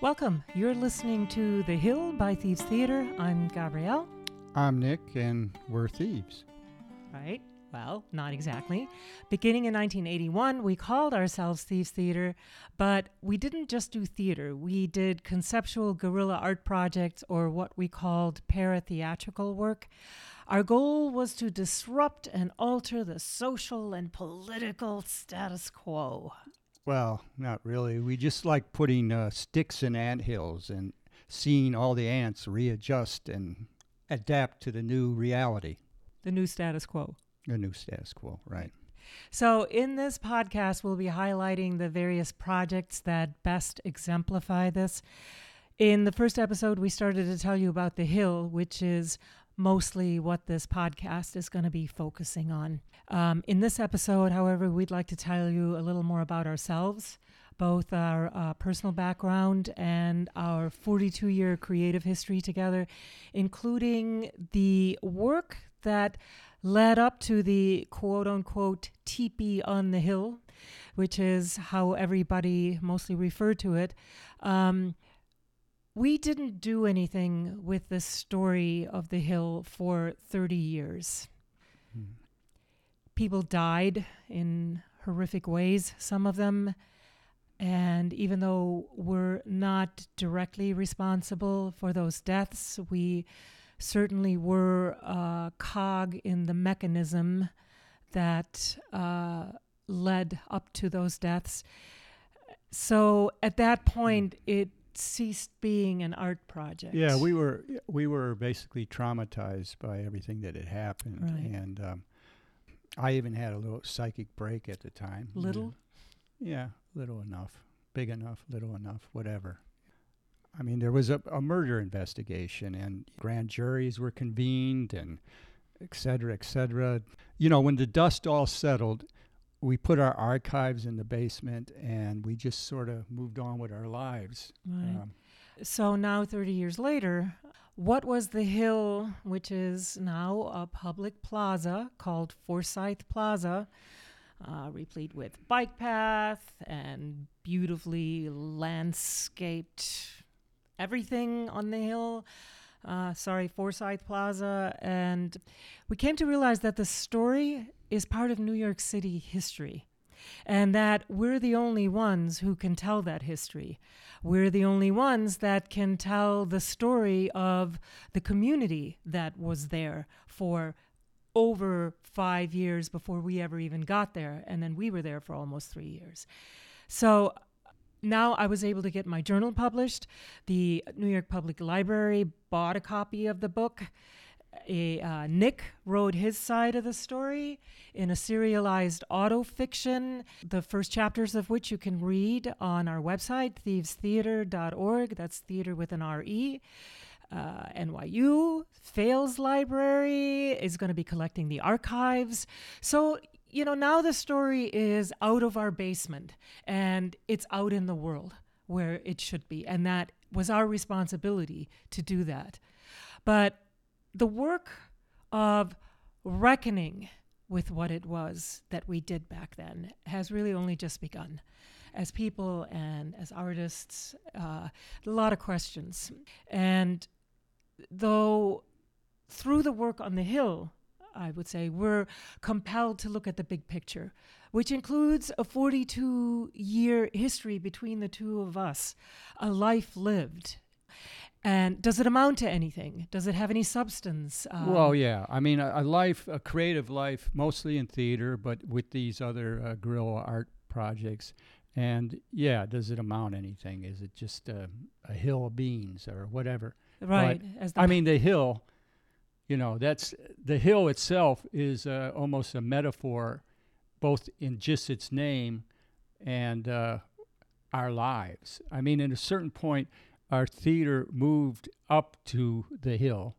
Welcome. You're listening to The Hill by Thieves Theater. I'm Gabriele. I'm Nick, and we're thieves. Right? Well, not exactly. Beginning in 1981, we called ourselves Thieves Theater, but we didn't just do theater. We did conceptual guerrilla art projects or what we called paratheatrical work. Our goal was to disrupt and alter the social and political status quo. Well, not really. We just like putting uh, sticks in ant hills and seeing all the ants readjust and adapt to the new reality, The new status quo. the new status quo, right? So, in this podcast, we'll be highlighting the various projects that best exemplify this. In the first episode, we started to tell you about The Hill, which is mostly what this podcast is going to be focusing on. Um, in this episode, however, we'd like to tell you a little more about ourselves, both our uh, personal background and our 42 year creative history together, including the work that led up to the quote unquote teepee on the hill, which is how everybody mostly referred to it. Um, we didn't do anything with the story of the hill for 30 years. Hmm. People died in horrific ways, some of them. And even though we're not directly responsible for those deaths, we certainly were a cog in the mechanism that uh, led up to those deaths. So at that point, it ceased being an art project. Yeah, we were we were basically traumatized by everything that had happened, Right. and um, I even had a little psychic break at the time. Little? know. Yeah, little enough, big enough, little enough, whatever. I mean, there was a, a murder investigation, and grand juries were convened, and et cetera, et cetera. You know, when the dust all settled, we put our archives in the basement, and we just sort of moved on with our lives. Right. Um, So now, 30 years later, what was the hill, which is now a public plaza called Forsyth Plaza, uh, replete with bike path and beautifully landscaped everything on the hill? Uh, sorry, Forsyth Plaza. And we came to realize that the story is part of New York City history and that we're the only ones who can tell that history. We're the only ones that can tell the story of the community that was there for over five years before we ever even got there. And then we were there for almost three years. So now I was able to get my journal published. The New York Public Library bought a copy of the book. A, uh, Nick wrote his side of the story in a serialized auto fiction, the first chapters of which you can read on our website, thievestheater.org. That's theater with an R-E. Uh, NYU, Fales Library is going to be collecting the archives. So, you know, now the story is out of our basement and it's out in the world where it should be. And that was our responsibility to do that. But the work of reckoning with what it was that we did back then has really only just begun. As people and as artists, uh, a lot of questions. And though through the work on the Hill, I would say, we're compelled to look at the big picture, which includes a 42 year history between the two of us, a life lived. And does it amount to anything? Does it have any substance? Um, Well, yeah. I mean, a, a life, a creative life, mostly in theater, but with these other uh, guerrilla art projects. And yeah, does it amount to anything? Is it just a, a hill of beans or whatever? right. the I mean, the hill, you know, that's the hill itself is uh, almost a metaphor, both in just its name and uh, our lives. I mean, at a certain point, our theater moved up to the hill,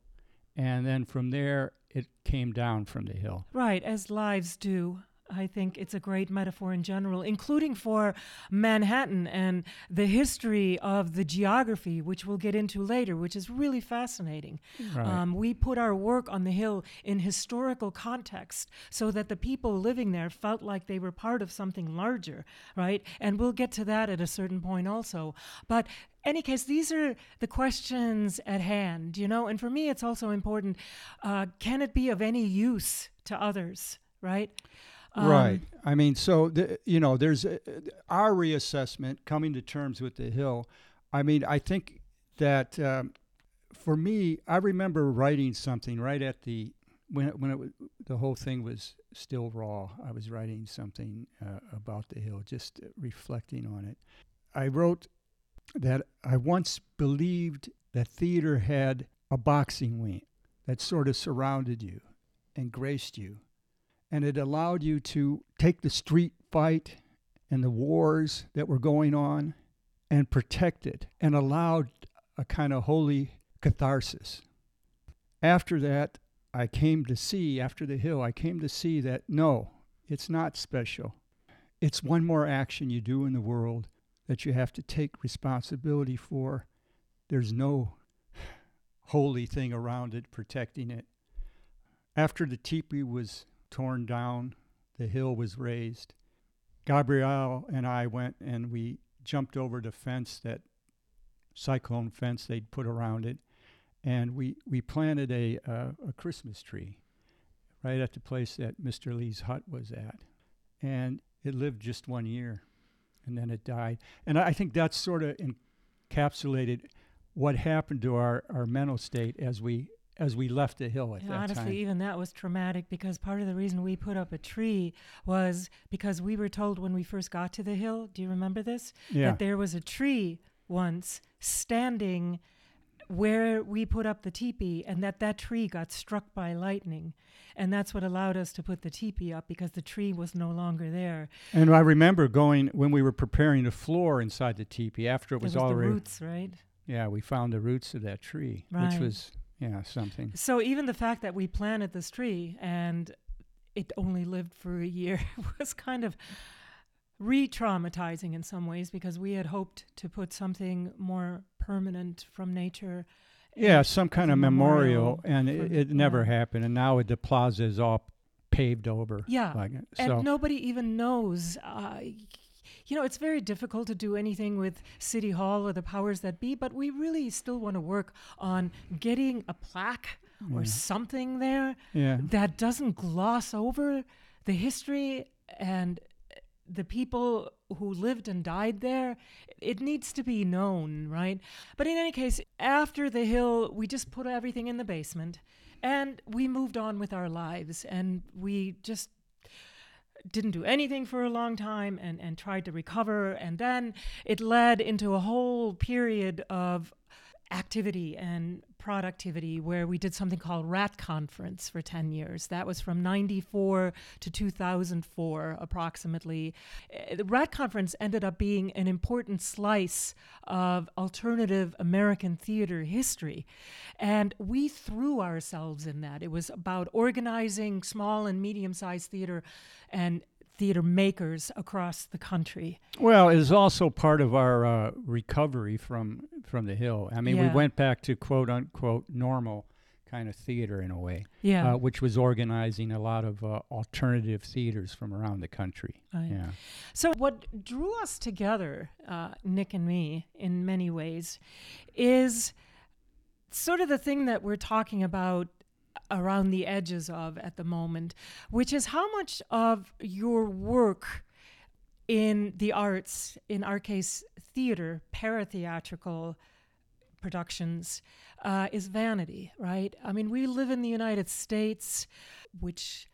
and then from there, it came down from the hill. Right, as lives do. I think it's a great metaphor in general, including for Manhattan and the history of the geography, which we'll get into later, which is really fascinating. Right. Um, we put our work on the Hill in historical context so that the people living there felt like they were part of something larger, right? And we'll get to that at a certain point also. But any case, these are the questions at hand, you know. And for me, it's also important: uh, can it be of any use to others, right? Um, right. I mean, so the, you know, there's uh, our reassessment coming to terms with the hill. I mean, I think that um, for me, I remember writing something right at the when it, when it was, the whole thing was still raw. I was writing something uh, about the hill, just reflecting on it. I wrote that I once believed that theater had a boxing wing that sort of surrounded you and graced you. And it allowed you to take the street fight and the wars that were going on and protect it and allowed a kind of holy catharsis. After that, I came to see, after the hill, I came to see that no, it's not special. It's one more action you do in the world that you have to take responsibility for. There's no holy thing around it protecting it. After the teepee was torn down, the hill was raised. Gabriele and I went and we jumped over the fence, that cyclone fence they'd put around it, and we, we planted a, uh, a Christmas tree right at the place that Mr. Lee's hut was at. And it lived just one year and then it died. And I think that's sort of encapsulated what happened to our, our mental state as we as we left the hill at And that honestly, time. even that was traumatic because part of the reason we put up a tree was because we were told when we first got to the hill. Do you remember this? Yeah. That there was a tree once standing where we put up the teepee, and that that tree got struck by lightning, and that's what allowed us to put the teepee up because the tree was no longer there. And I remember going when we were preparing the floor inside the teepee after it was, was the already roots, right? yeah we found the roots of that tree, Right. which was yeah something. So even the fact that we planted this tree and it only lived for a year was kind of re-traumatizing in some ways because we had hoped to put something more permanent from nature. Yeah, some kind of memorial, memorial and for- it, it never yeah. happened. And now the plaza is all paved over. Yeah, like it. and nobody even knows. Uh, you know, it's very difficult to do anything with City Hall or the powers that be, but we really still want to work on getting a plaque or something there yeah, that doesn't gloss over the history and the people who lived and died there. It needs to be known, right? But in any case, after the hill, we just put everything in the basement and we moved on with our lives and we just didn't do anything for a long time and, and tried to recover. And then it led into a whole period of activity and productivity where we did something called rat conference for 10 years. That was from 94 to 2004 approximately. Uh, the rat conference ended up being an important slice of alternative american theater history and we threw ourselves in that. It was about organizing small and medium-sized theater and theater makers across the country Well, it is also part of our uh, recovery from from the hill. I mean, we went back to quote unquote normal kind of theater in a way, yeah uh, which was organizing a lot of uh, alternative theaters from around the country. Right. Yeah. So, what drew us together, uh, Nick and me, in many ways, is sort of the thing that we're talking about around the edges of at the moment, which is how much of your work in the arts, in our case, theater, paratheatrical productions, uh, is vanity, right? I mean, we live in the United States, which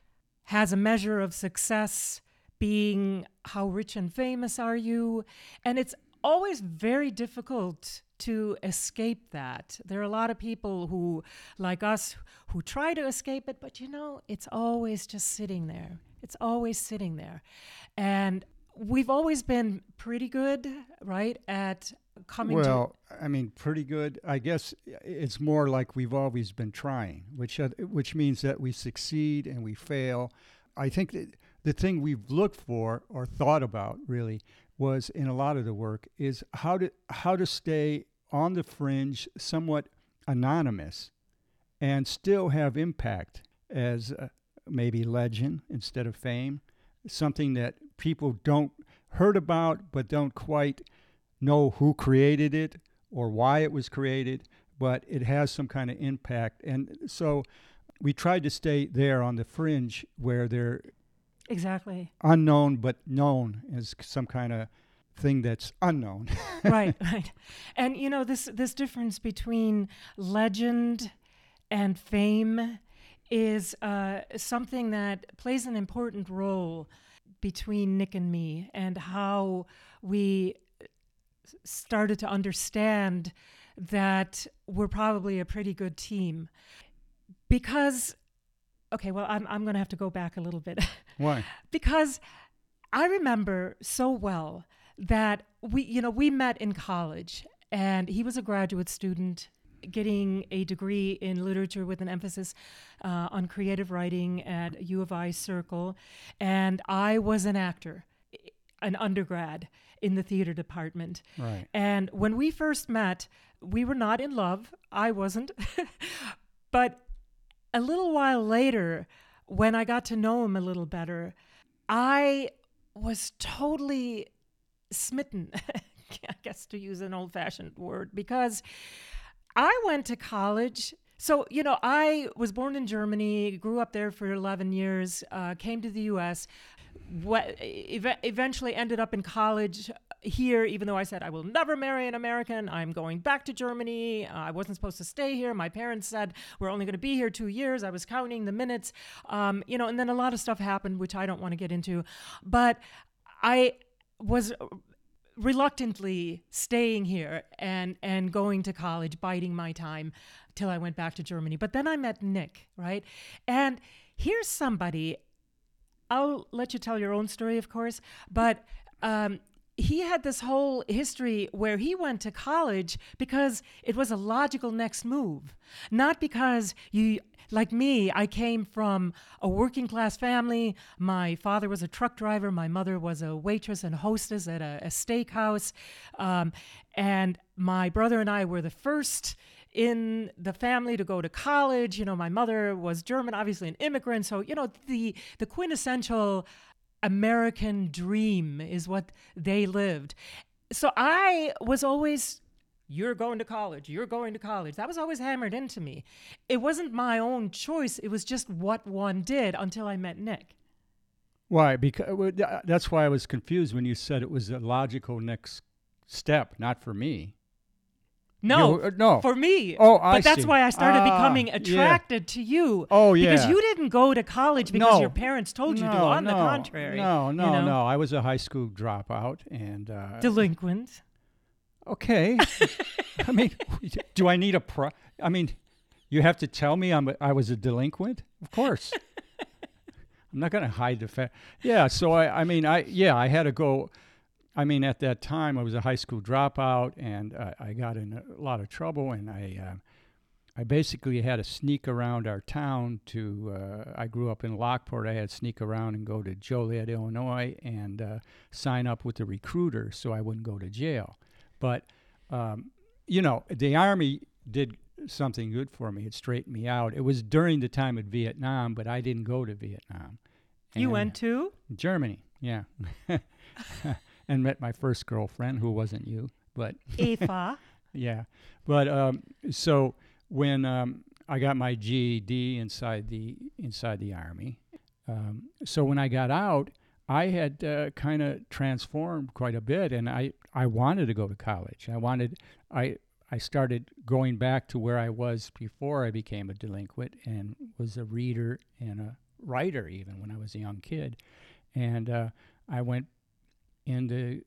has a measure of success being how rich and famous are you? And it's always very difficult to escape that. There are a lot of people who, like us, who try to escape it, but you know, it's always just sitting there. It's always sitting there. And we've always been pretty good, right, at coming to Well, I mean, pretty good. I guess it's more like we've always been trying, which which means that we succeed and we fail. I think that the thing we've looked for or thought about really was in a lot of the work is how to how to stay on the fringe, somewhat anonymous, and still have impact as uh, maybe legend instead of fame, something that people don't heard about but don't quite know who created it or why it was created, but it has some kind of impact. And so we tried to stay there on the fringe where they're Exactly. unknown but known as some kind of thing that's unknown. right, right. And you know this this difference between legend and fame is uh, something that plays an important role between Nick and me, and how we started to understand that we're probably a pretty good team. Because, okay, well, I'm, I'm going to have to go back a little bit. Why? because I remember so well that we, you know, we met in college and he was a graduate student getting a degree in literature with an emphasis uh, on creative writing at U of I Circle. And I was an actor, an undergrad in the theater department. Right. And when we first met, we were not in love. I wasn't. but a little while later, when I got to know him a little better, I was totally smitten, I guess to use an old fashioned word, because I went to college. So, you know, I was born in Germany, grew up there for 11 years, uh, came to the US, what, ev- eventually ended up in college here, even though I said I will never marry an American. I'm going back to Germany. Uh, I wasn't supposed to stay here. My parents said we're only going to be here two years. I was counting the minutes, um, you know, and then a lot of stuff happened, which I don't want to get into. But I was reluctantly staying here and and going to college biding my time till I went back to Germany but then I met Nick right and here's somebody I'll let you tell your own story of course but um, he had this whole history where he went to college because it was a logical next move not because you like me, I came from a working class family. My father was a truck driver. My mother was a waitress and hostess at a, a steakhouse. Um, and my brother and I were the first in the family to go to college. You know, my mother was German, obviously an immigrant. So, you know, the, the quintessential American dream is what they lived. So I was always you're going to college, you're going to college. That was always hammered into me. It wasn't my own choice, it was just what one did until I met Nick. Why? Because uh, that's why I was confused when you said it was a logical next step, not for me. No, you, uh, no, for me. Oh, I But that's see. why I started Ah, becoming yeah. attracted to you. Oh, yeah. Because you didn't go to college because No. your parents told you to. No, On the contrary, No, no, you know? no. I was a high school dropout, and uh, Delinquent. okay. I mean, do I need a pro? I mean, you have to tell me I'm a, I was a delinquent. Of course. I'm not going to hide the fact. Yeah. So I, I mean, I yeah, I had to go. I mean, at that time, I was a high school dropout, and uh, I got in a lot of trouble, and I. Uh, I basically had to sneak around our town to. Uh, I grew up in Lockport. I had to sneak around and go to Joliet, Illinois, and uh, sign up with the recruiter so I wouldn't go to jail. But um, you know, the army did something good for me. It straightened me out. It was during the time of Vietnam, but I didn't go to Vietnam. You went to? Germany, yeah, and met my first girlfriend who wasn't you, but Eva. yeah, but um, so when um, I got my GED inside the inside the army, um, so when I got out, I had uh, kind of transformed quite a bit, and I I wanted to go to college. I wanted I I started going back to where I was before I became a delinquent, and was a reader and a writer even when I was a young kid, and uh, I went into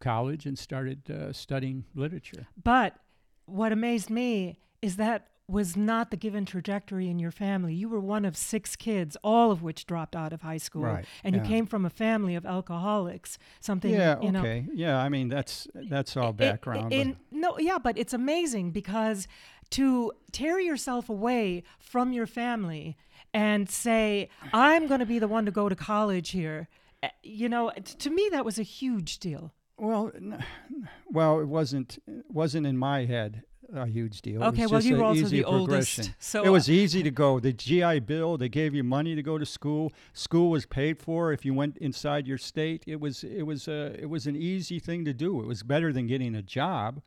college and started uh, studying literature. But what amazed me is that was not the given trajectory in your family. You were one of six kids, all of which dropped out of high school. Right, And you came from a family of alcoholics. Something yeah, you know okay. yeah, I mean that's that's all It- background. but- in- no, yeah, but it's amazing because to tear yourself away from your family and say, I'm going to be the one to go to college here. Uh, You know, to me, that was a huge deal. Well, n- well, it wasn't wasn't in my head a huge deal. Okay, well, you were also easy the oldest, so it was easy to go. The GI Bill, they gave you money to go to school. School was paid for if you went inside your state. It was it was a it was an easy thing to do. It was better than getting a job,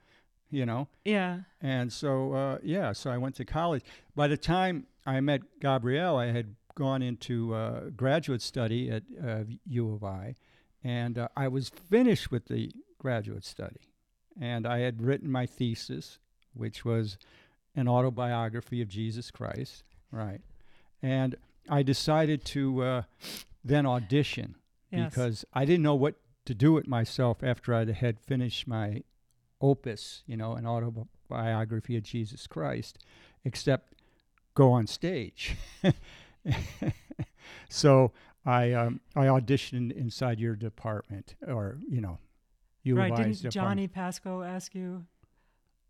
you know. yeah, And so, uh, yeah, so I went to college. By the time I met Gabriele, I had gone into uh, graduate study at uh, U of I, and uh, I was finished with the graduate study. And I had written my thesis, which was an autobiography of Jesus Christ, right? And I decided to uh, then audition yes. because I didn't know what to do with myself after I had finished my opus, you know, an autobiography of Jesus Christ, except go on stage. so I um, I auditioned inside your department, or you know, you right. Didn't upon- Johnny Pasco ask you?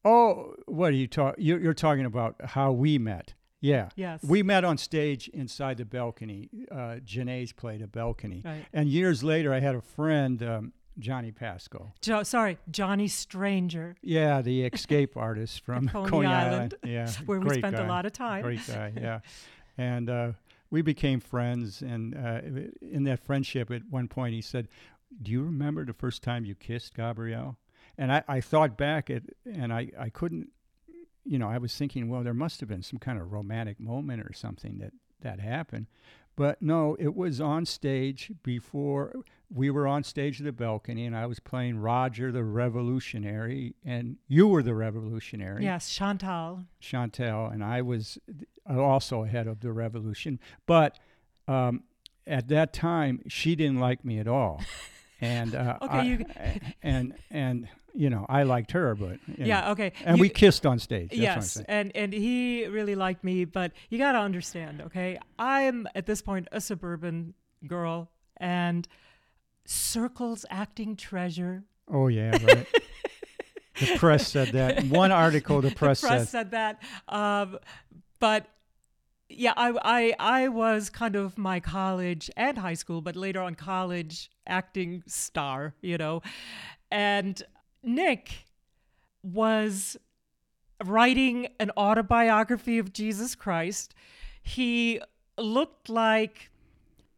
Oh, what are you talking? You're, you're talking about how we met. Yeah. Yes. We met on stage inside the balcony. Uh, Genet's played a balcony. Right. And years later, I had a friend, um, Johnny Pasco. Jo- sorry, Johnny Stranger, Yeah, the escape artist from Coney Coney, Island, Island. Yeah, where we spent guy. a lot of time. Great guy, yeah. And uh, we became friends. And uh, in that friendship, at one point, he said, "Do you remember the first time you kissed Gabriele?" And I, I thought back at, and I, I couldn't, you know, I was thinking, well, there must have been some kind of romantic moment or something that that happened. But no, it was on stage before we were on stage at the balcony, and I was playing Roger the Revolutionary, and you were the Revolutionary. Yes, Chantal. Chantal, and I was also ahead of the revolution. But um, at that time, she didn't like me at all, and uh, Okay, I- you- and and you know I liked her, but you know. Yeah. Okay. and You- we kissed on stage. That's yes, and and he really liked me, but you got to understand, okay? I'm at this point a suburban girl, and Circle's acting treasure. Oh yeah, right. the press said that. One article, the press, Press said, said that, um, but yeah, I, I I was kind of my college and high school, but later on college acting star, you know, and Nick was writing an autobiography of Jesus Christ. He looked like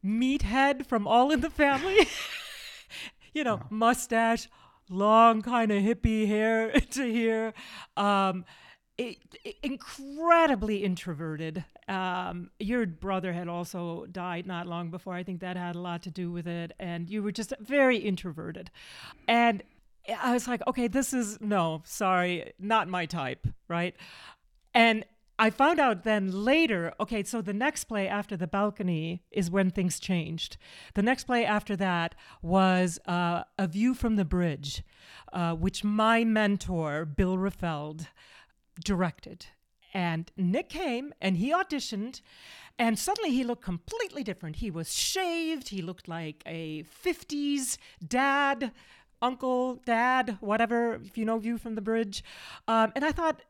Meathead from All in the Family. you know, mustache, long kind of hippie hair to here. Um, it, incredibly introverted. Um, your brother had also died not long before. I think that had a lot to do with it. And you were just very introverted. And I was like, okay, this is no, sorry, not my type, right? And I found out then later, okay, so the next play after the balcony is when things changed. The next play after that was uh, A View from the Bridge, uh, which my mentor, Bill Rafeld, directed. And Nick came and he auditioned, and suddenly he looked completely different. He was shaved, he looked like a 50s dad, uncle, dad, whatever, if you know View from the Bridge. Um, and I thought,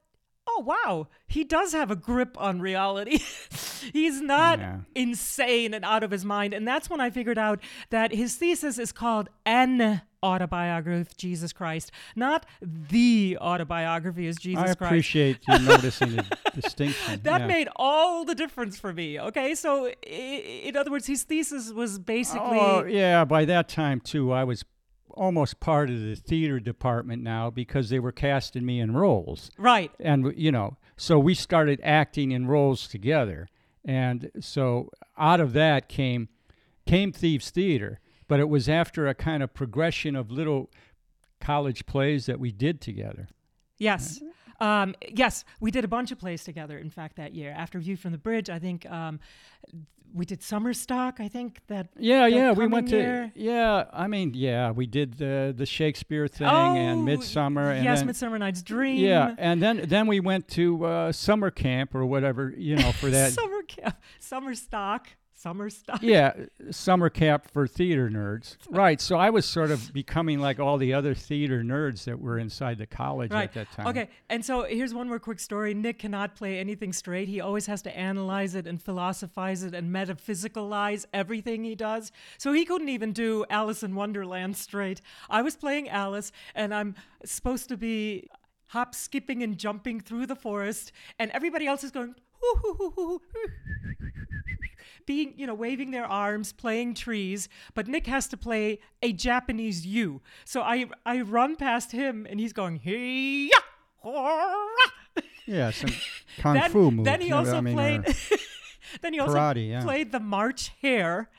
oh, wow, he does have a grip on reality. He's not Yeah. insane and out of his mind. And that's when I figured out that his thesis is called An Autobiography of Jesus Christ, not the autobiography of Jesus I Christ. I appreciate you noticing the distinction. That yeah. made all the difference for me. Okay, so i- in other words, his thesis was basically Oh, yeah. By that time, too, I was almost part of the theater department now because they were casting me in roles. right. And, you know, so we started acting in roles together. And so out of that came came Thieves Theater. But it was after a kind of progression of little college plays that we did together. Yes. Um, yes, we did a bunch of plays together. In fact, that year after View from the Bridge, I think um, we did Summer Stock. I think that. Yeah, that yeah, we went to yeah. I mean, yeah, we did the the Shakespeare thing Oh, and Midsummer, and yes, then, Midsummer Night's Dream. Yeah, and then then we went to uh, summer camp or whatever, you know, for that. summer camp, summer stock, summer stuff. yeah, summer camp for theater nerds. Right. So I was sort of becoming like all the other theater nerds that were inside the college Right. at that time. Okay, and so here's one more quick story. Nick cannot play anything straight. He always has to analyze it and philosophize it and metaphysicalize everything he does. So he couldn't even do Alice in Wonderland straight. I was playing Alice, and I'm supposed to be hop, skipping, and jumping through the forest, and everybody else is going. "Hoo, hoo, hoo, hoo, hoo," Being, you know, waving their arms, playing trees, but Nick has to play a Japanese yew. So I, I run past him, and he's going, hey, Yeah, some kung then, fu moves. then he also I mean, played. then he also karate, yeah. played the March Hare,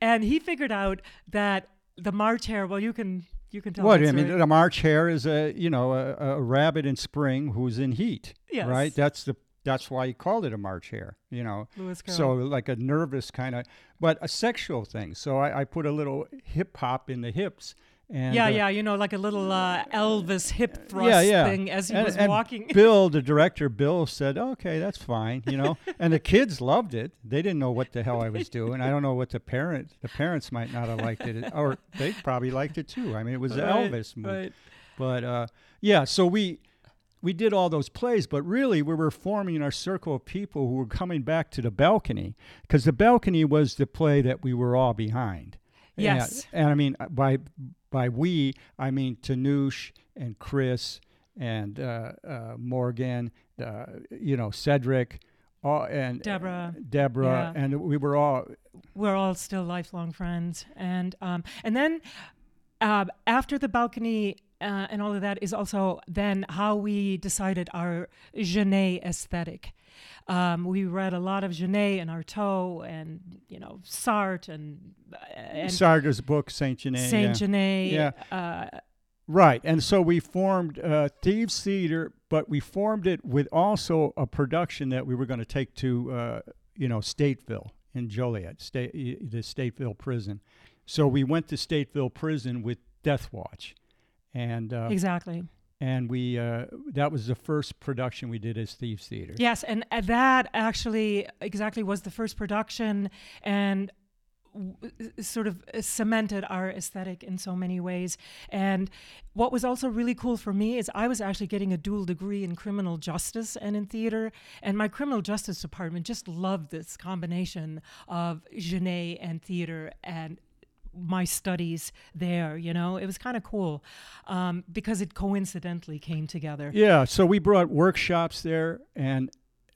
and he figured out that the March Hare. Well, you can you can tell. What I mean, the March hare is a you know a, a rabbit in spring who's in heat, Yes. right? That's the that's why he called it a March hare, you know. Lewis Carroll. So like a nervous kind of, but a sexual thing. So I, I put a little hip hop in the hips, and yeah, uh, yeah, you know, like a little uh, Elvis hip thrust yeah, yeah. thing as he and, was and walking. Bill, the director, Bill said, "Okay, that's fine," you know. and the kids loved it. They didn't know what the hell I was doing. I don't know what the parent, the parents might not have liked it, or they probably liked it too. I mean, it was Right, Elvis movie. right. But uh, yeah, so we we did all those plays, but really we were forming our circle of people who were coming back to the balcony because the balcony was the play that we were all behind. Yes. and, and I mean by by we I mean Tanush and Chris and uh, uh, Morgan, uh, you know Cedric, all and Deborah. Deborah, Yeah. and we were all we're all still lifelong friends and um and then uh, after the balcony uh, and all of that is also then how we decided our Genet aesthetic. Um, we read a lot of Genet and Artaud and you know Sartre and and Sartre's book Saint Genet. Saint yeah. Genet. Yeah. Uh, Right. And so we formed uh, Thieves Theater, but we formed it with also a production that we were going to take to, uh, you know, Stateville in Joliet, state, the Stateville prison. So we went to Stateville prison with Deathwatch. And uh, exactly. and we uh, that was the first production we did as Thieves Theater. Yes, and uh, that actually exactly was the first production and w- sort of uh, cemented our aesthetic in so many ways. And what was also really cool for me is I was actually getting a dual degree in criminal justice and in theater, and my criminal justice department just loved this combination of Genet and theater and my studies there you know it was kind of cool um, because it coincidentally came together Yeah, so we brought workshops there, and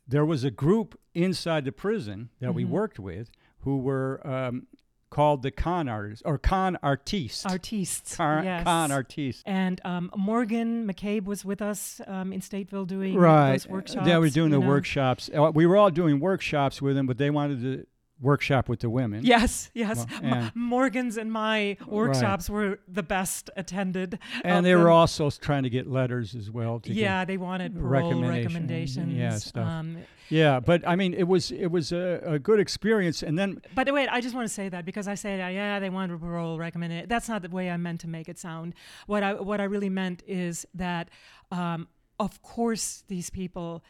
there was a group inside the prison that we Mhm. worked with who were um, called the con artists or con artistes. artistes con, yes. con artistes. And um, Morgan McCabe was with us um, in Stateville doing Right. those workshops. They were doing the know. workshops. Uh, We were all doing workshops with them, but they wanted to workshop with the women. Yes, yes. Well, M- and- Morgan's and my workshops were the best attended. And they were also trying to get letters as well. To get- Yeah, they wanted parole recommendation, recommendations. yeah, stuff. Um, yeah. But I mean, it was it was a, a good experience. And then By the way, I just want to say that because I said, that, yeah, they wanted a parole recommended. That's not the way I meant to make it sound. What I what I really meant is that, um, of course, these people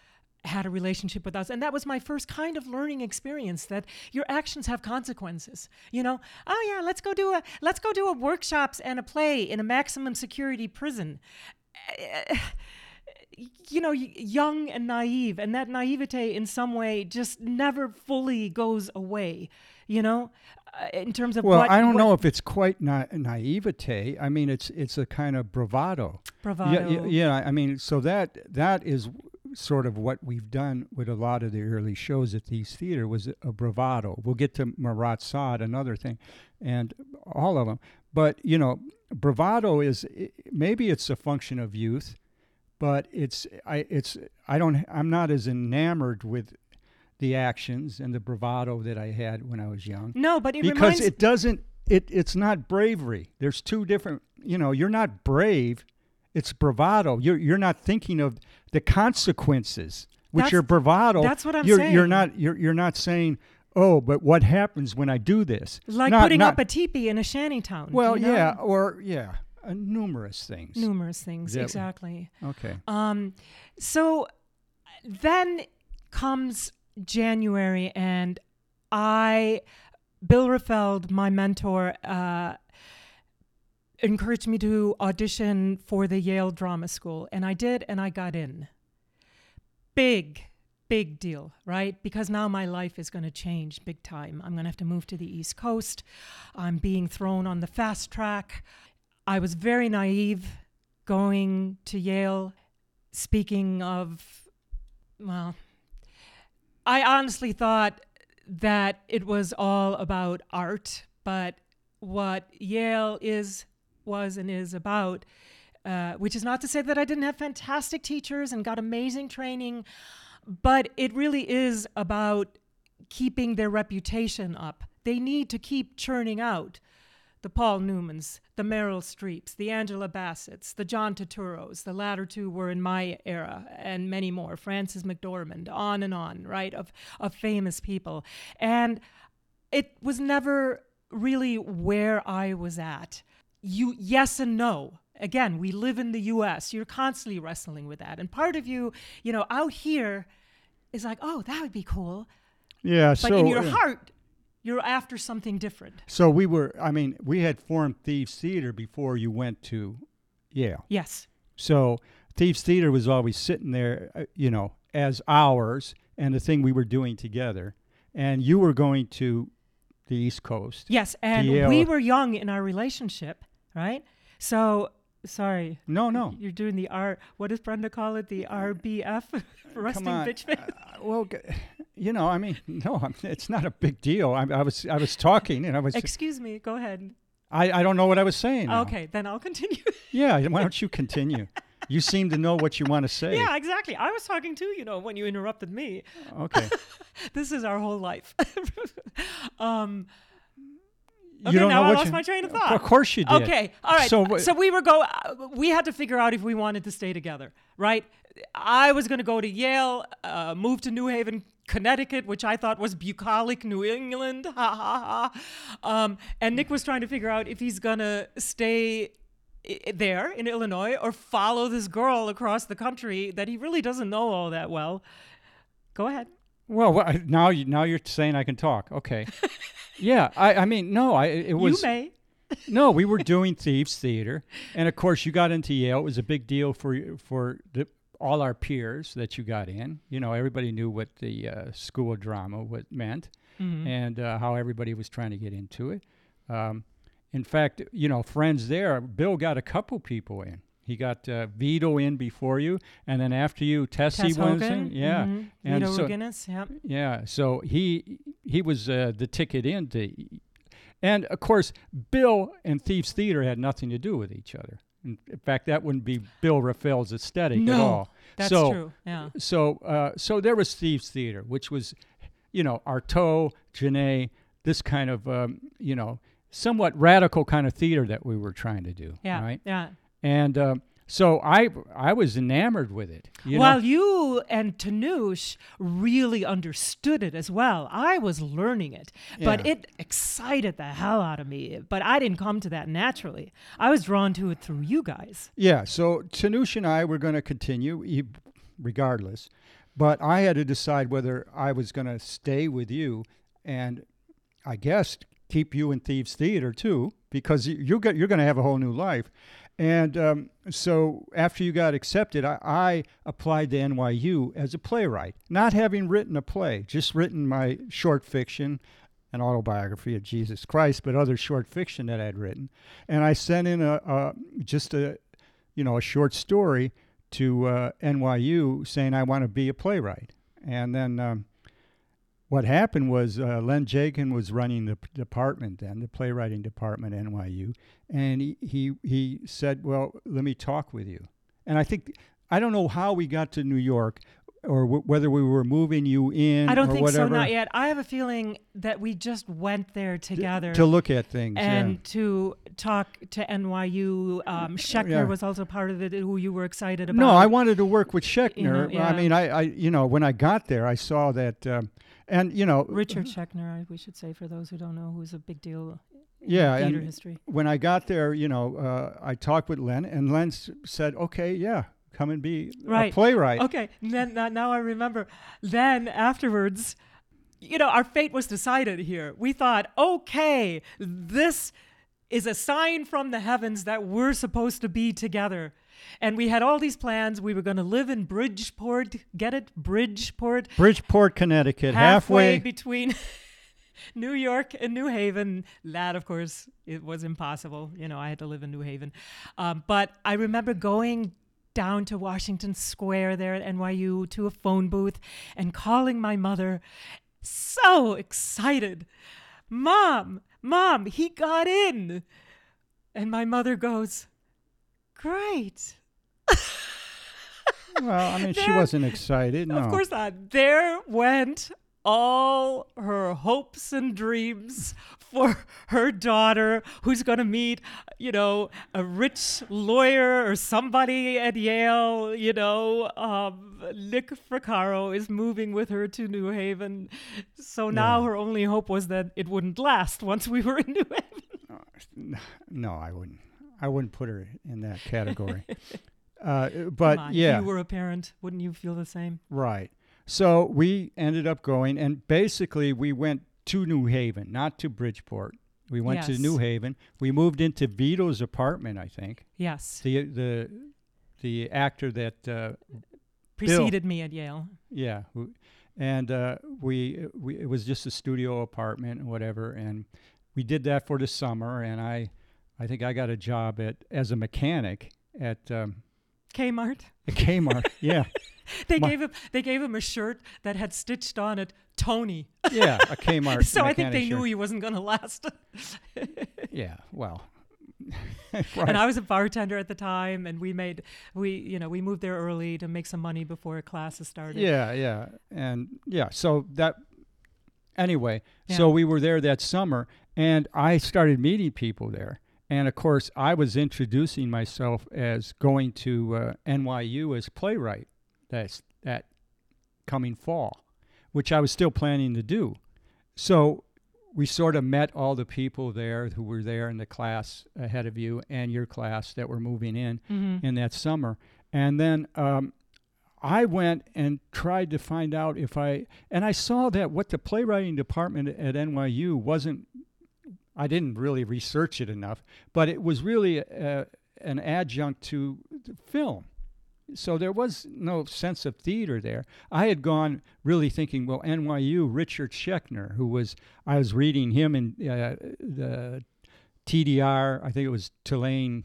had a relationship with us and that was my first kind of learning experience that your actions have consequences you know oh yeah let's go do a let's go do a workshops and a play in a maximum security prison you know, young and naive, and that naivete in some way just never fully goes away. You know, uh, in terms of well, what I don't what know if it's quite na- naivete. I mean, it's it's a kind of bravado. bravado. Yeah, yeah, yeah. I mean, so that that is sort of what we've done with a lot of the early shows at these theater was a bravado. We'll get to Marat Sade, another thing, and all of them. But you know, bravado is maybe it's a function of youth, but it's I it's I don't I'm not as enamored with the actions and the bravado that I had when I was young No, but it because it doesn't it it's not bravery there's two different you know you're not brave it's bravado you're you're not thinking of the consequences which That's- your bravado that's what I'm you're you're saying. not you're you're not saying oh but what happens when i do this like Not- putting not- up a teepee in a shanty town. well you know? yeah or yeah uh, numerous things numerous things That- exactly. okay Um, so then comes January, and I, Bill Rafeld, my mentor, uh, encouraged me to audition for the Yale Drama School, and I did, and I got in. Big, big deal, right? Because now my life is going to change big time. I'm going to have to move to the East Coast. I'm being thrown on the fast track. I was very naive going to Yale. Speaking of, well, I honestly thought that it was all about art, but what Yale is was and is about, uh, which is not to say that I didn't have fantastic teachers and got amazing training, but it really is about keeping their reputation up. They need to keep churning out the Paul Newmans, the Meryl Streeps, the Angela Bassett's, the John Turturros. The latter two were in my era, and many more. Frances McDormand, on and on, right, of, of famous people. And it was never really where I was at you yes and no. Again we live in the us you're constantly wrestling with that. And part of you you know out here is like oh that would be cool. Yeah but so in your heart you're after something different. So we were i mean we had formed thieves theater before you went to yale. Yes. So thieves theater was always sitting there uh, you know as ours and the thing we were doing together. And you were going to the east coast. Yes and Yale. we were young in our relationship right so sorry no no you're doing the r what does brenda call it the rbf resting Come bitch face Uh, well, g- you know, I mean, no, it's not a big deal. I, I was, I was talking, and I was, excuse me go ahead I, I don't know what I was saying. now. okay then i'll continue Yeah, why don't you continue? you seem to know what you want to say. yeah exactly i was talking too you know when you interrupted me Okay. this is our whole life um you Okay, don't now know I what lost you, my train of thought. Of course you did. Okay, all right. So So, we were go. Uh, we had to figure out if we wanted to stay together, right? I was going to go to Yale, uh, move to New Haven, Connecticut, which I thought was bucolic New England. Ha ha ha. Um, and Nick was trying to figure out if he's going to stay i- there in Illinois or follow this girl across the country that he really doesn't know all that well. Go ahead. Well, now you now you're saying I can talk. Okay. yeah, I, I mean, no, I it was you may. no, we were doing thieves theater, and of course you got into Yale. It was a big deal for for the, all our peers that you got in. You know, everybody knew what the uh, school of drama what meant, Mhm. and uh, how everybody was trying to get into it. Um, in fact, you know, friends there. Bill got a couple people in. He got uh, Vito in before you, and then after you, Tessie Tess in. Yeah, mhm. and Vito so- Ruginis, Yep. yeah, so he he was uh, the ticket into, and of course, Bill and Thieves Theater had nothing to do with each other. In, in fact, that wouldn't be Bill Raffel's aesthetic at No, all. That's so, true. Yeah. So, uh, so there was Thieves Theater, which was, you know, Artaud, Genet, this kind of, um, you know, somewhat radical kind of theater that we were trying to do. Yeah. Right. Yeah. And um, so I I was enamored with it. You know? While you and Tanush really understood it as well. I was learning it, but Yeah. it excited the hell out of me. But I didn't come to that naturally. I was drawn to it through you guys. Yeah, so Tanush and I were going to continue, regardless, but I had to decide whether I was going to stay with you, and I guess keep you in Thieves Theater too, because you, you you're going to have a whole new life. And um, so after you got accepted, I, I applied to NYU as a playwright, not having written a play, just written my short fiction, an autobiography of Jesus Christ, but other short fiction that I'd written. And I sent in a, a just a you know, a short story to uh, NYU saying I want to be a playwright. And then um, what happened was uh, Len Jenkin was running the p- department then, the playwriting department at NYU, and he, he he said, "Well, let me talk with you." And I think I don't know how we got to New York, or w- whether we were moving you in. I don't think whatever, so, not yet. I have a feeling that we just went there together. to look at things. and yeah. to talk to NYU, um, Schechner Yeah. was also part of it, who you were excited about. No, I wanted to work with Schechner. know, I mean, I, I, you know, when I got there, I saw that, um, and you know, Richard Schechner, we should say for those who don't know, who's a big deal in Yeah, theater history. when I got there, you know, uh, I talked with Len, and Len s- said, "Okay, yeah, come and be Right. a playwright." Okay, and then now, now I remember. Then afterwards, you know, our fate was decided here. We thought, okay, this is a sign from the heavens that we're supposed to be together. And we had all these plans. We were going to live in Bridgeport. Get it? Bridgeport. Bridgeport, Connecticut, halfway, halfway. between New York and New Haven. That, of course, it was impossible. You know, I had to live in New Haven. Um, but I remember going down to Washington Square there at NYU to a phone booth and calling my mother, so excited. Mom, Mom, he got in. And my mother goes, Great. well, I mean, she wasn't excited. No. Of course not. There went all her hopes and dreams for her daughter who's going to meet, you know, a rich lawyer or somebody at Yale, you know, um, Nick Fracaro is moving with her to New Haven. So now Yeah. her only hope was that it wouldn't last once we were in New Haven. No, I wouldn't. I wouldn't put her in that category. uh, but yeah, If you were a parent, wouldn't you feel the same? right. So we ended up going, and basically we went to New Haven, not to Bridgeport. We went to New Haven. We moved into Vito's apartment, I think. Yes. The the the actor that uh, Preceded me at Yale. yeah, who, and uh, we we it was just a studio apartment and whatever, and we did that for the summer. And I I think I got a job at as a mechanic at um, Kmart. at Kmart. yeah, They My- gave him they gave him a shirt that had stitched on it Tony. yeah, a Kmart. so I think they knew he wasn't going to last. Yeah, well, And. I was a bartender at the time and we made we you know, we moved there early to make some money before classes started. Yeah, yeah, and yeah. So that anyway. So we were there that summer, and I started meeting people there. And of course, I was introducing myself as going to uh, NYU as playwright. That's that coming fall, which I was still planning to do. So we sort of met all the people there who were there in the class ahead of you and your class that were moving in Mhm. in that summer. And then um, I went and tried to find out if I, and I saw that what the playwriting department at NYU wasn't, I didn't really research it enough, but it was really uh an adjunct to the film. So there was no sense of theater there. I had gone really thinking, well, NYU, Richard Schechner, who was, I was reading him in uh, the TDR, I think it was Tulane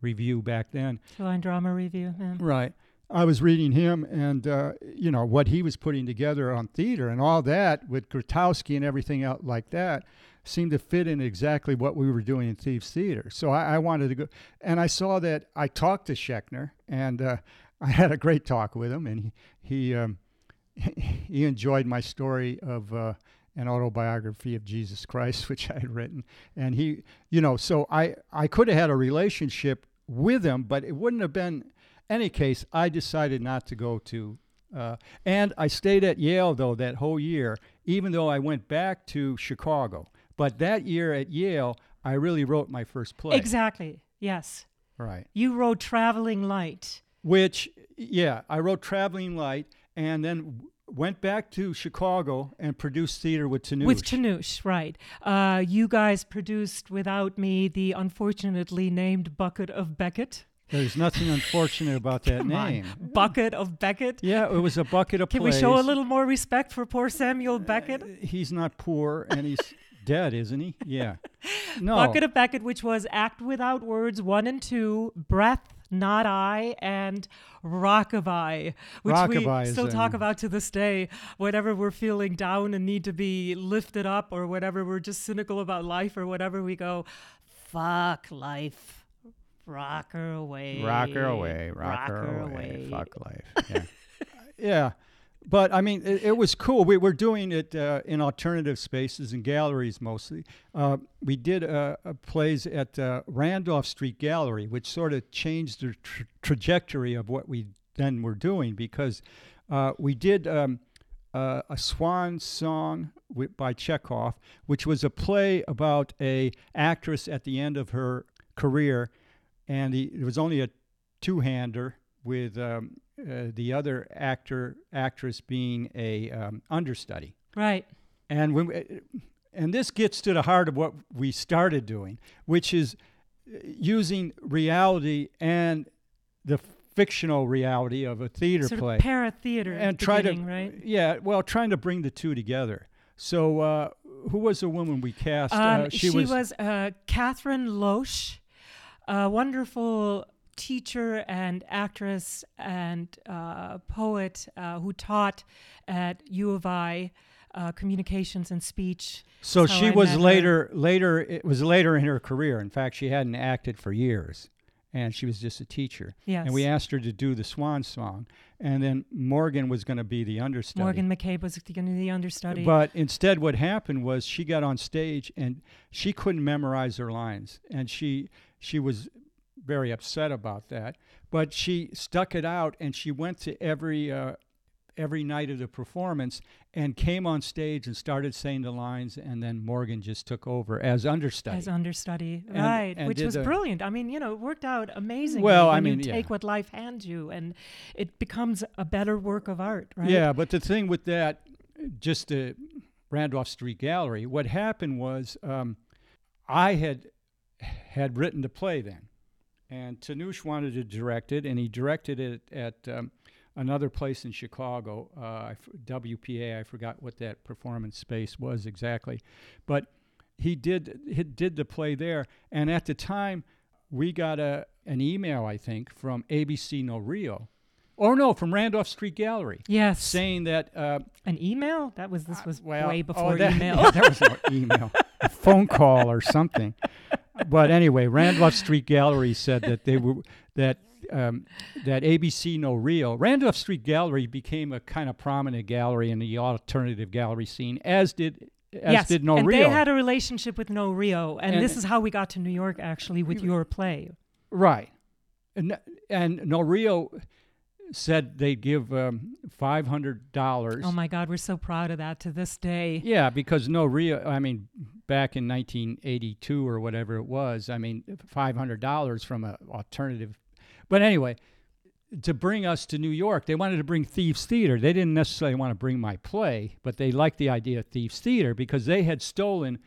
Review back then. Line drama review. yeah. Right. I was reading him and, uh, you know, what he was putting together on theater and all that with Grotowski and everything out like that seemed to fit in exactly what we were doing in Thieves Theater. So I, I wanted to go. And I saw that I talked to Schechner and uh, I had a great talk with him and he, he, um, he enjoyed my story of uh, an autobiography of Jesus Christ, which I had written. And he, you know, so I, I could have had a relationship with him, but it wouldn't have been any case. I decided not to go to, uh, and I stayed at Yale though that whole year, even though I went back to Chicago. But that year at Yale, I really wrote my first play. Exactly. Yes. Right. You wrote Traveling Light. Which, yeah, I wrote Traveling Light, and then went back to Chicago and produced theater with Tanoush. With Tanoush, right. Uh, you guys produced without me the unfortunately named Bucket of Beckett. There's nothing unfortunate about that Come on. name. Bucket of Beckett. Yeah, it was a bucket of Can we show a little more respect for poor Samuel Beckett? He's not poor, and he's dead, isn't he? Yeah. No. Bucket of Beckett, which was Act Without Words 1 and 2, Breath, Not I, and Rockaby, which Rockaby we still talk about to this day. Whenever we're feeling down and need to be lifted up, or whatever we're just cynical about life, or whatever, we go, fuck life. Rock her away. rock her away, rock, rock her, her away. away. fuck life. Yeah, yeah. But I mean, it, it was cool. We were doing it uh, in alternative spaces and galleries mostly. Uh, we did uh, plays at uh, Randolph Street Gallery, which sort of changed the tra- trajectory of what we then were doing because uh, we did um, a swan song by Chekhov, which was a play about a actress at the end of her career, and the, it was only a two-hander with um, uh, the other actor actress being a um, understudy. Right. And when we, and this gets to the heart of what we started doing, which is uh, using reality and the fictional reality of a theater sort play para theater and try to right? yeah well trying to bring the two together so uh, who was the woman we cast Um, uh, she, was, uh, Catherine Loesch, a wonderful teacher and actress and uh, poet uh, who taught at U of I uh, communications and speech. so she I was met her. later later it was later in her career in fact she hadn't acted for years and she was just a teacher Yes. and we asked her to do the swan song and then morgan was going to be the understudy Morgan McCabe was going to be the understudy. But instead, what happened was she got on stage and she couldn't memorize her lines, and she she was very upset about that. But she stuck it out, and she went to every uh, every night of the performance and came on stage and started saying the lines, and then Morgan just took over as understudy. as understudy, And- right? and which was the- brilliant. I mean, you know, it worked out amazingly. Well, I mean, you yeah. take what life hands you, and it becomes a better work of art, right? Yeah, but the thing with that, just the Randolph Street Gallery, what happened was um, I had had written the play then, and Tanush wanted to direct it, and he directed it at um, another place in Chicago, uh, WPA. I forgot what that performance space was exactly, but he did he did the play there, and at the time we got a an email I think from ABC No Rio, or no, from Randolph Street Gallery Yes. saying that uh, An email? That was this uh, was well, way oh, before that, email. yeah, there was no email, a phone call or something. But anyway, Randolph Street Gallery said that they were that um, that ABC No Rio. Randolph Street Gallery became a kind of prominent gallery in the alternative gallery scene, as did as yes, did No and Rio. they had a relationship with No Rio, and, And- this is how we got to New York actually with your play. Right. And, and No Rio said they'd give um, $500. Oh my God, we're so proud of that to this day. Yeah, because no Rio, I mean, back in 1982 or whatever it was, I mean, $500 from an alternative. But anyway, to bring us to New York, they wanted to bring Thieves Theater. They didn't necessarily want to bring my play, but they liked the idea of Thieves Theater because they had stolen.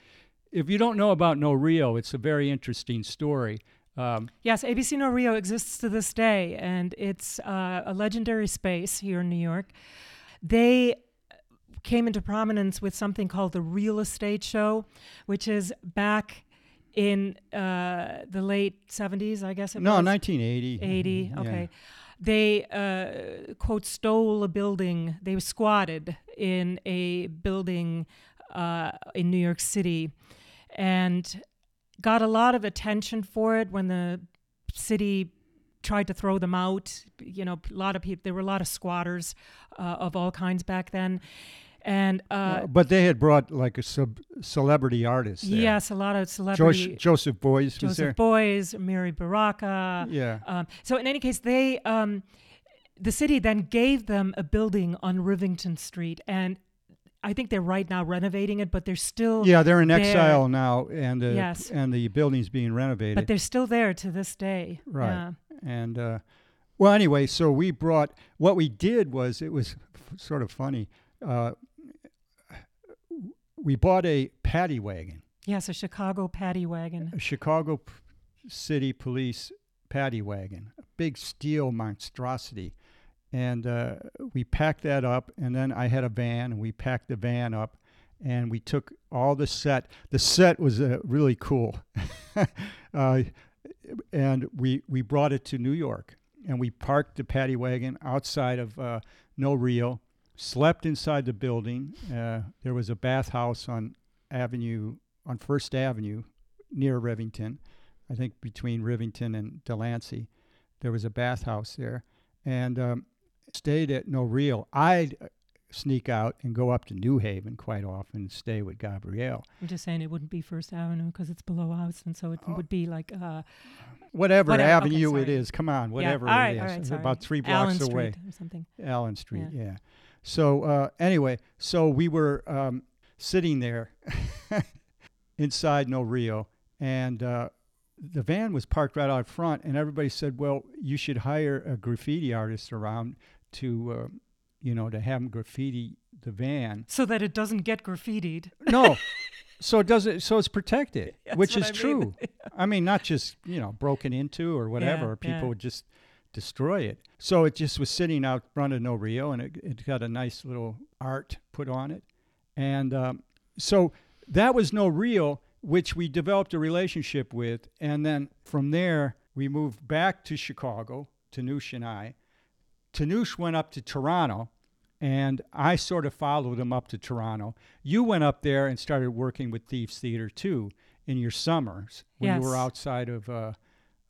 If you don't know about No Rio, it's a very interesting story. Um, Yes, ABC No Rio exists to this day, and it's uh, a legendary space here in New York. They came into prominence with something called the Real Estate Show, which is back in uh, the late 70s, I guess it no, was. 1980. 80, Yeah. okay. They, uh, quote, stole a building. They squatted in a building uh, in New York City and got a lot of attention for it when the city tried to throw them out. You know, a lot of people, there were a lot of squatters uh, of all kinds back then. And uh, Uh, but they had brought like a sub- celebrity artist. Yes, a lot of Josh, celebrity. Joseph Beuys was there. Joseph Beuys, Amiri Baraka, yeah. Um, so in any case, they um, the city then gave them a building on Rivington Street, and I think they're right now renovating it, but they're still Yeah, they're in there. exile now, and uh, Yes. and the building's being renovated. but they're still there to this day. Right. Yeah. and uh, well, anyway, so we brought what we did was it was f- sort of funny. Uh, we bought a paddy wagon, Yes, a Chicago paddy wagon. a Chicago P- City Police paddy wagon, a big steel monstrosity, and uh, we packed that up. And then I had a van, and we packed the van up, and we took all the set. The set was uh, really cool, uh, and we we brought it to New York, and we parked the paddy wagon outside of uh, No Rio. Slept inside the building. Uh, there was a bathhouse on Avenue on First Avenue near Rivington, I think between Rivington and Delancey. There was a bathhouse there, and um, stayed at No Rio. I'd uh, sneak out and go up to New Haven quite often and stay with Gabriele. I'm just saying it wouldn't be First Avenue because it's below us, and so it Oh. would be like uh, Whatever, Whatever, avenue it sorry. is, come on, whatever yeah. right, it is. right, It's about three Allen blocks away. Street or something. Allen Street, yeah. So uh, anyway, so we were um, sitting there inside No Rio, and uh, the van was parked right out front, and everybody said, "Well, you should hire a graffiti artist around to uh, you know, to have them graffiti the van. So that it doesn't get graffitied. No. so it doesn't so it's protected, That's which is I mean. true. I mean, not just, you know, broken into or whatever, Yeah, people yeah. would just destroy it. So it just was sitting out front of No Rio and it, it got a nice little art put on it. And um, so that was No Rio, which we developed a relationship with. And then from there, we moved back to Chicago, Tanush and I. Tanush went up to Toronto, and I sort of followed him up to Toronto. You went up there and started working with Thieves Theater too in your summers when you were outside of. Uh,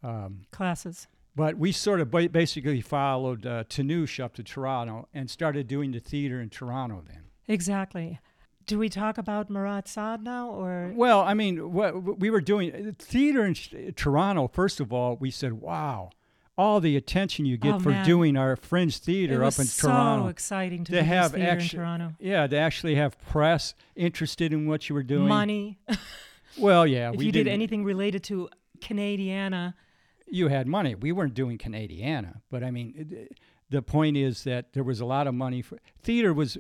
um, Classes. but we sort of ba- basically followed uh, Tanush up to Toronto and started doing the theater in Toronto then. Exactly. Do we talk about Marat/Sade now, or Well, I mean, what we were doing uh, theater in Toronto. First of all, we said, "Wow, all the attention you get Oh, for man. doing our fringe theater up in so Toronto." exciting to To have theater actu- in Toronto? Yeah, to actually have press interested in what you were doing. Money. Well, yeah, if we you did anything related to Canadiana, You had money. We weren't doing Canadiana, but I mean, it, the point is that there was a lot of money for theater. Was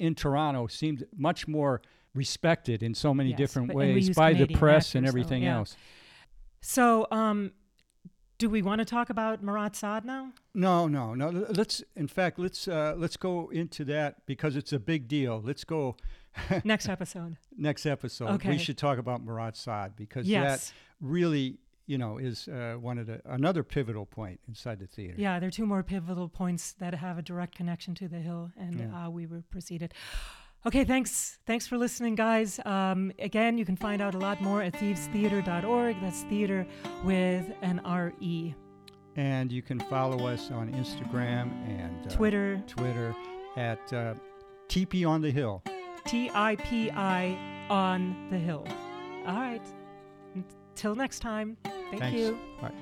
in Toronto seemed much more respected in so many Yes, different ways by the Canadian press and actors, so, everything yeah. else. So, um, do we want to talk about Marat/Sade now? No, no, no. Let's, in fact, let's uh, let's go into that because it's a big deal. Let's go Next episode. next episode. Okay. We should talk about Marat/Sade because Yes. that really, you know, is uh, one of the another pivotal point inside the theater. Yeah, there are two more pivotal points that have a direct connection to the hill, and Yeah. uh, we were proceeded. Okay, thanks. Thanks for listening, guys. Um, again, you can find out a lot more at thievestheater.org. That's theater with an R E. And you can follow us on Instagram and uh, Twitter, Twitter at uh, TP on the Hill. T I P I on the hill. All right. Until next time. Thank Thanks. you. Bye.